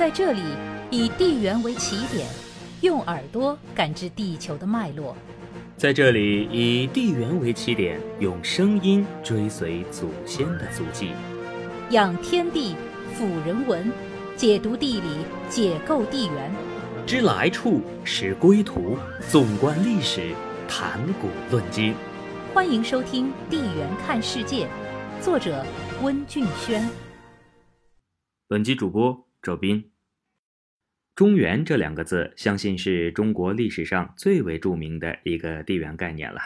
在这里，以地缘为起点，用耳朵感知地球的脉络；在这里，以地缘为起点，用声音追随祖先的足迹，养天地辅人文，解读地理，解构地缘，知来处，识归途，纵观历史，谈古论今。欢迎收听《地缘看世界》，作者温俊轩。本集主播周斌。中原这两个字，相信是中国历史上最为著名的一个地缘概念了。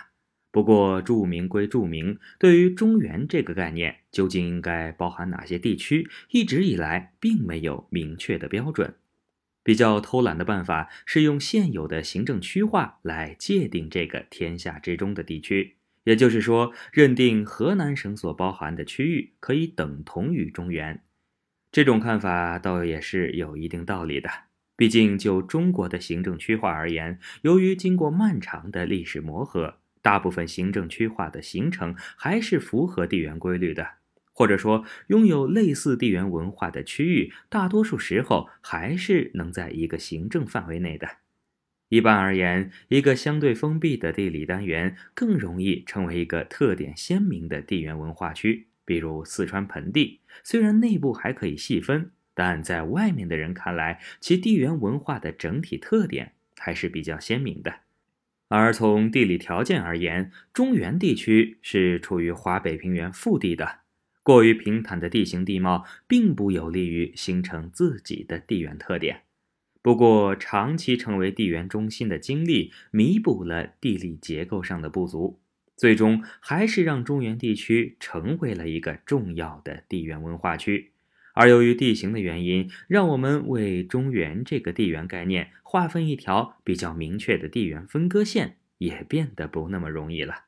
不过，著名归著名，对于中原这个概念，究竟应该包含哪些地区，一直以来并没有明确的标准。比较偷懒的办法是用现有的行政区划来界定这个天下之中的地区，也就是说，认定河南省所包含的区域可以等同于中原。这种看法倒也是有一定道理的，毕竟就中国的行政区划而言，由于经过漫长的历史磨合，大部分行政区划的形成还是符合地缘规律的，或者说拥有类似地缘文化的区域，大多数时候还是能在一个行政范围内的。一般而言，一个相对封闭的地理单元更容易成为一个特点鲜明的地缘文化区。比如四川盆地，虽然内部还可以细分，但在外面的人看来，其地缘文化的整体特点还是比较鲜明的。而从地理条件而言，中原地区是处于华北平原腹地的，过于平坦的地形地貌并不有利于形成自己的地缘特点。不过，长期成为地缘中心的经历，弥补了地理结构上的不足。最终还是让中原地区成为了一个重要的地缘文化区，而由于地形的原因，让我们为中原这个地缘概念划分一条比较明确的地缘分割线也变得不那么容易了。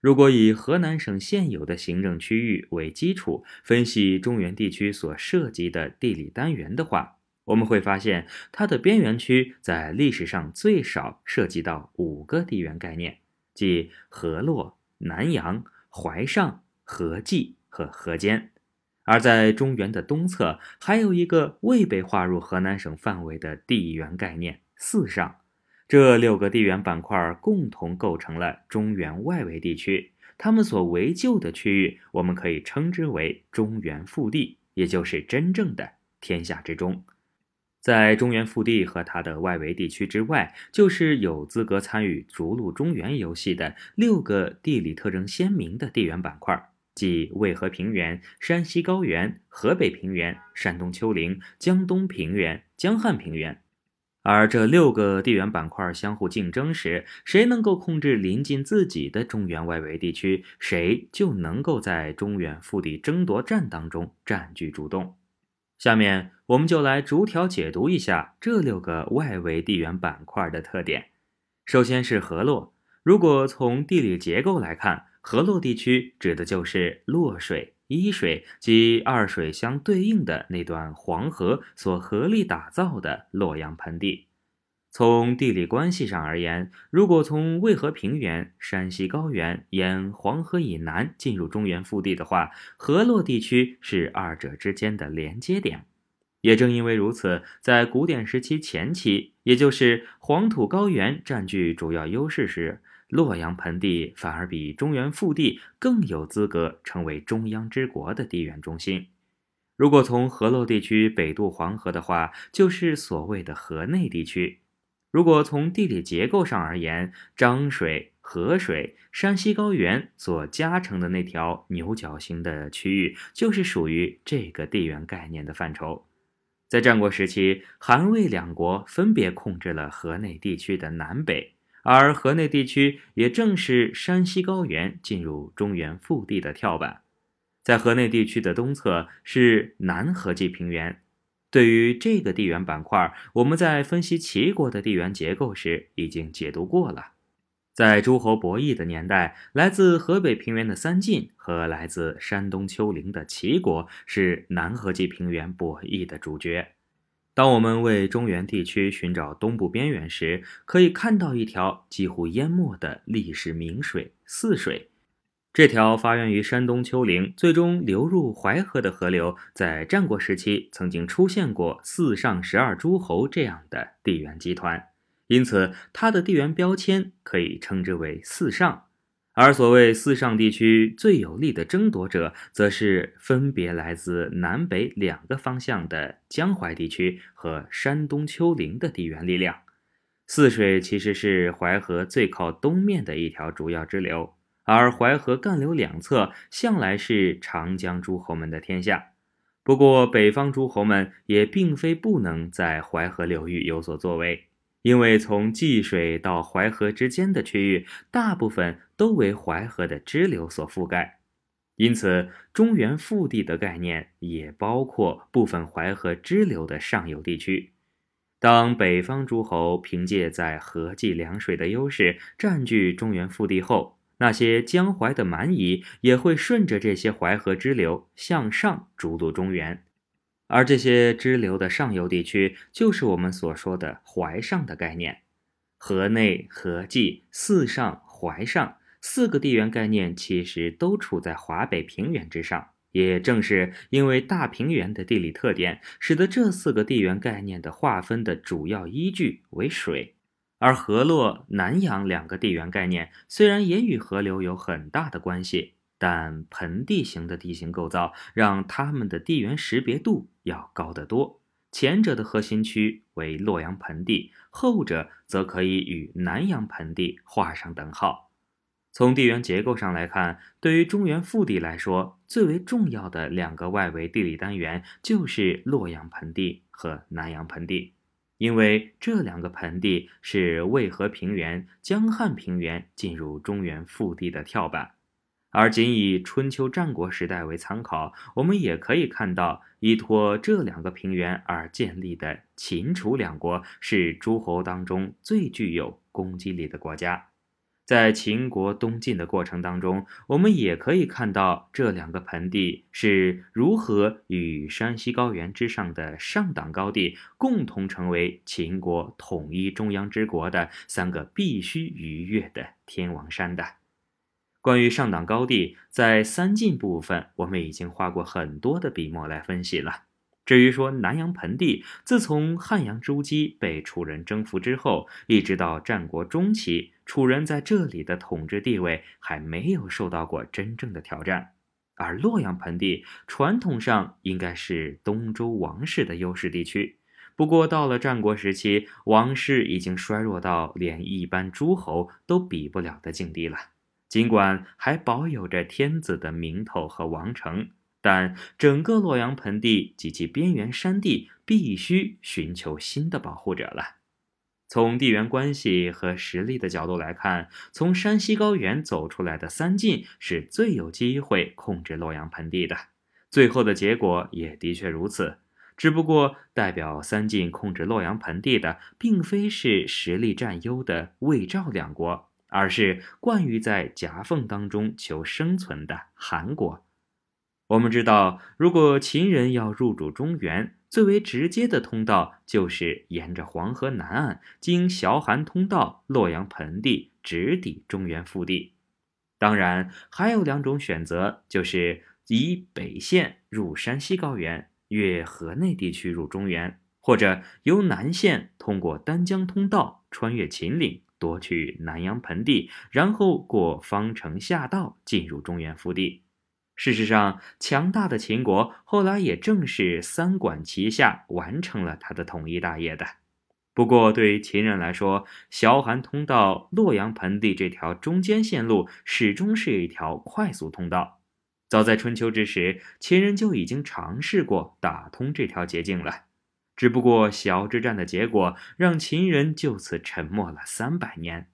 如果以河南省现有的行政区域为基础分析中原地区所涉及的地理单元的话，我们会发现它的边缘区在历史上最少涉及到五个地缘概念。即河洛、南阳、淮上、河济和河间，而在中原的东侧，还有一个未被划入河南省范围的地缘概念——四上。这六个地缘板块共同构成了中原外围地区，它们所围就的区域，我们可以称之为中原腹地，也就是真正的天下之中。在中原腹地和它的外围地区之外，就是有资格参与逐鹿中原游戏的六个地理特征鲜明的地缘板块，即渭河平原、山西高原、河北平原、山东丘陵、江东平原、江汉平原。而这六个地缘板块相互竞争时，谁能够控制临近自己的中原外围地区，谁就能够在中原腹地争夺战当中占据主动。下面我们就来逐条解读一下这六个外围地缘板块的特点。首先是河洛，如果从地理结构来看，河洛地区指的就是洛水、伊水及二水相对应的那段黄河所合力打造的洛阳盆地。从地理关系上而言，如果从渭河平原、山西高原沿黄河以南进入中原腹地的话，河洛地区是二者之间的连接点。也正因为如此，在古典时期前期，也就是黄土高原占据主要优势时，洛阳盆地反而比中原腹地更有资格成为中央之国的地缘中心。如果从河洛地区北渡黄河的话，就是所谓的河内地区。如果从地理结构上而言，漳水、河水、山西高原所夹成的那条牛角形的区域，就是属于这个地缘概念的范畴。在战国时期，韩魏两国分别控制了河内地区的南北，而河内地区也正是山西高原进入中原腹地的跳板。在河内地区的东侧是南河济平原。对于这个地缘板块，我们在分析齐国的地缘结构时已经解读过了。在诸侯博弈的年代，来自河北平原的三晋和来自山东丘陵的齐国是南河济平原博弈的主角。当我们为中原地区寻找东部边缘时，可以看到一条几乎淹没的历史名水——泗水。这条发源于山东丘陵，最终流入淮河的河流，在战国时期曾经出现过四上十二诸侯这样的地缘集团，因此它的地缘标签可以称之为四上。而所谓四上地区最有力的争夺者，则是分别来自南北两个方向的江淮地区和山东丘陵的地缘力量。泗水其实是淮河最靠东面的一条主要支流。而淮河干流两侧向来是长江诸侯们的天下，不过北方诸侯们也并非不能在淮河流域有所作为，因为从济水到淮河之间的区域，大部分都为淮河的支流所覆盖，因此中原腹地的概念也包括部分淮河支流的上游地区。当北方诸侯凭借在河济两水的优势占据中原腹地后，那些江淮的蛮夷也会顺着这些淮河支流向上逐鹿中原，而这些支流的上游地区就是我们所说的淮上的概念。河内、河济、泗上、淮上四个地缘概念其实都处在华北平原之上，也正是因为大平原的地理特点，使得这四个地缘概念的划分的主要依据为水。而河洛、南阳两个地缘概念虽然也与河流有很大的关系，但盆地型的地形构造让它们的地缘识别度要高得多。前者的核心区为洛阳盆地，后者则可以与南阳盆地画上等号。从地缘结构上来看，对于中原腹地来说，最为重要的两个外围地理单元就是洛阳盆地和南阳盆地。因为这两个盆地是渭河平原、江汉平原进入中原腹地的跳板，而仅以春秋战国时代为参考，我们也可以看到，依托这两个平原而建立的秦楚两国是诸侯当中最具有攻击力的国家。在秦国东进的过程当中，我们也可以看到这两个盆地是如何与山西高原之上的上党高地共同成为秦国统一中央之国的三个必须逾越的天王山的。关于上党高地，在三晋部分，我们已经花过很多的笔墨来分析了。至于说南阳盆地，自从汉阳诸姬被楚人征服之后，一直到战国中期，楚人在这里的统治地位还没有受到过真正的挑战。而洛阳盆地传统上应该是东周王室的优势地区，不过到了战国时期，王室已经衰弱到连一般诸侯都比不了的境地了。尽管还保有着天子的名头和王城。但整个洛阳盆地及其边缘山地必须寻求新的保护者了。从地缘关系和实力的角度来看，从山西高原走出来的三晋是最有机会控制洛阳盆地的。最后的结果也的确如此。只不过代表三晋控制洛阳盆地的，并非是实力占优的魏赵两国，而是惯于在夹缝当中求生存的韩国。我们知道，如果秦人要入主中原，最为直接的通道就是沿着黄河南岸，经崤函通道、洛阳盆地，直抵中原腹地。当然，还有两种选择，就是以北线入山西高原，越河内地区入中原，或者由南线通过丹江通道，穿越秦岭，夺取南阳盆地，然后过方城下道进入中原腹地。事实上，强大的秦国后来也正是三管齐下，完成了他的统一大业的。不过，对于秦人来说，崤函通道、洛阳盆地这条中间线路始终是一条快速通道。早在春秋之时，秦人就已经尝试过打通这条捷径了。只不过，崤之战的结果让秦人就此沉默了三百年。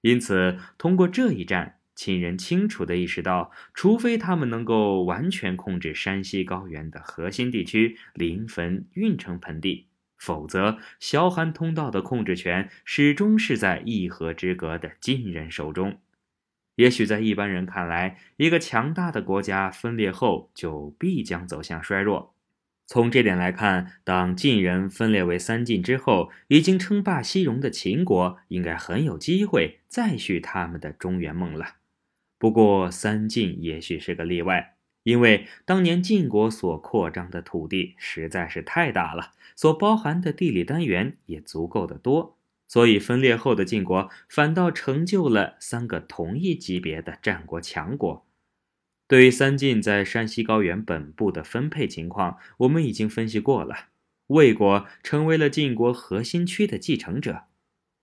因此，通过这一战。秦人清楚地意识到，除非他们能够完全控制山西高原的核心地区临汾、运城盆地，否则崤函通道的控制权始终是在一河之隔的晋人手中。也许在一般人看来，一个强大的国家分裂后就必将走向衰弱。从这点来看，当晋人分裂为三晋之后，已经称霸西戎的秦国应该很有机会再续他们的中原梦了。不过三晋也许是个例外，因为当年晋国所扩张的土地实在是太大了，所包含的地理单元也足够的多，所以分裂后的晋国反倒成就了三个同一级别的战国强国。对于三晋在山西高原本部的分配情况，我们已经分析过了，魏国成为了晋国核心区的继承者。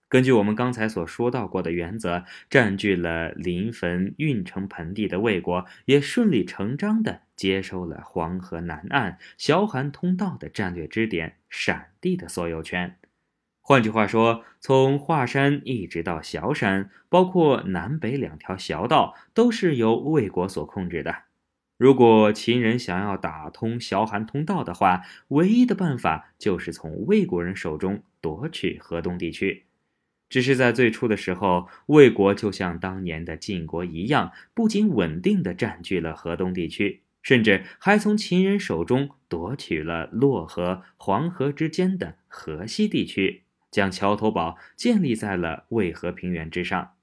根据我们刚才所说到过的原则，占据了临汾运城盆地的魏国，也顺理成章地接收了黄河南岸崤函通道的战略支点陕地的所有权。换句话说，从华山一直到崤山，包括南北两条小道，都是由魏国所控制的。如果秦人想要打通崤函通道的话，唯一的办法就是从魏国人手中夺取河东地区。只是在最初的时候，魏国就像当年的晋国一样，不仅稳定地占据了河东地区，甚至还从秦人手中夺取了洛河、黄河之间的河西地区，将桥头堡建立在了渭河平原之上。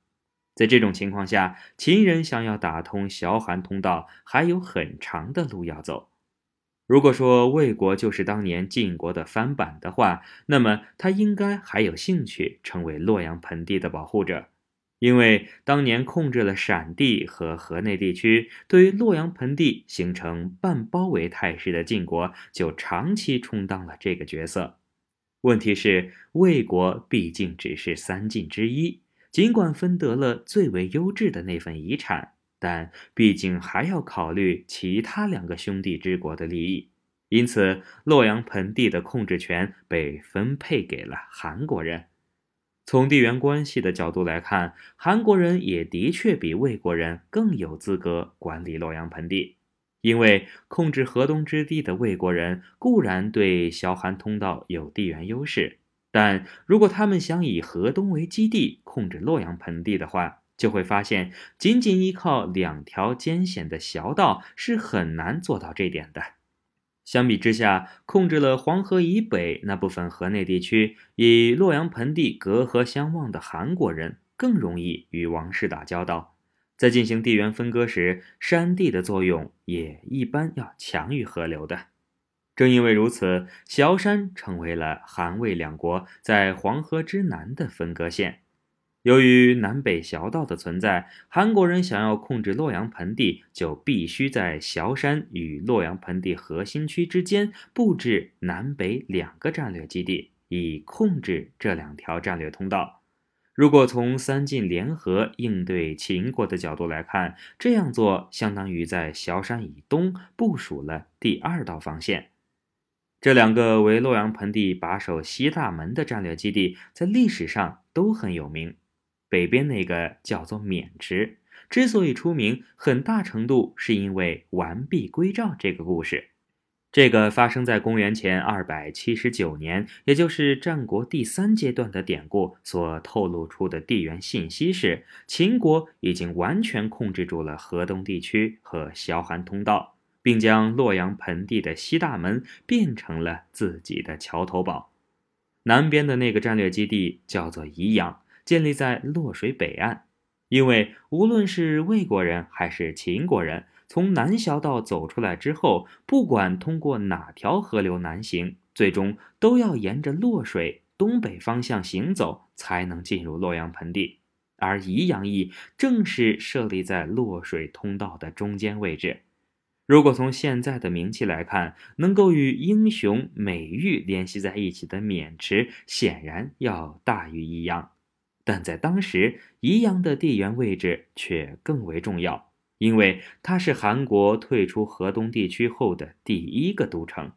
在这种情况下，秦人想要打通崤函通道，还有很长的路要走。如果说魏国就是当年晋国的翻版的话，那么他应该还有兴趣成为洛阳盆地的保护者，因为当年控制了陕地和河内地区，对于洛阳盆地形成半包围态势的晋国就长期充当了这个角色。问题是，魏国毕竟只是三晋之一，尽管分得了最为优质的那份遗产。但毕竟还要考虑其他两个兄弟之国的利益，因此洛阳盆地的控制权被分配给了韩国人。从地缘关系的角度来看，韩国人也的确比魏国人更有资格管理洛阳盆地，因为控制河东之地的魏国人固然对崤函通道有地缘优势，但如果他们想以河东为基地控制洛阳盆地的话，就会发现，仅仅依靠两条艰险的小道是很难做到这点的。相比之下，控制了黄河以北那部分河内地区，以洛阳盆地隔河相望的韩国人更容易与王室打交道。在进行地缘分割时，山地的作用也一般要强于河流的。正因为如此，崤山成为了韩魏两国在黄河之南的分割线。由于南北崤道的存在，韩国人想要控制洛阳盆地，就必须在崤山与洛阳盆地核心区之间布置南北两个战略基地，以控制这两条战略通道。如果从三晋联合应对秦国的角度来看，这样做相当于在崤山以东部署了第二道防线。这两个为洛阳盆地把守西大门的战略基地，在历史上都很有名。北边那个叫做渑池，之所以出名，很大程度是因为完璧归赵这个故事。这个发生在公元前二百七十九年，也就是战国第三阶段的典故所透露出的地缘信息是：秦国已经完全控制住了河东地区和崤函通道，并将洛阳盆地的西大门变成了自己的桥头堡。南边的那个战略基地叫做宜阳。建立在洛水北岸，因为无论是魏国人还是秦国人，从南小岛走出来之后，不管通过哪条河流南行，最终都要沿着洛水东北方向行走，才能进入洛阳盆地。而宜阳邑正是设立在洛水通道的中间位置。如果从现在的名气来看，能够与英雄美誉联系在一起的渑池，显然要大于宜阳。但在当时，宜阳的地缘位置却更为重要，因为它是韩国退出河东地区后的第一个都城。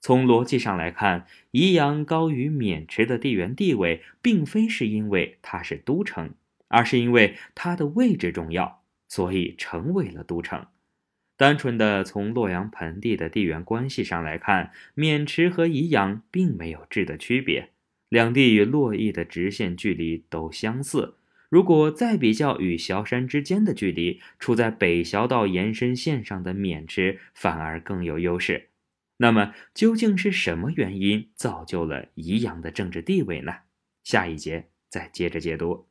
从逻辑上来看，宜阳高于渑池的地缘地位，并非是因为它是都城，而是因为它的位置重要，所以成为了都城。单纯的从洛阳盆地的地缘关系上来看，渑池和宜阳并没有质的区别。两地与洛邑的直线距离都相似。如果再比较与萧山之间的距离，处在北崤道延伸线上的渑池反而更有优势。那么，究竟是什么原因造就了宜阳的政治地位呢？下一节再接着解读。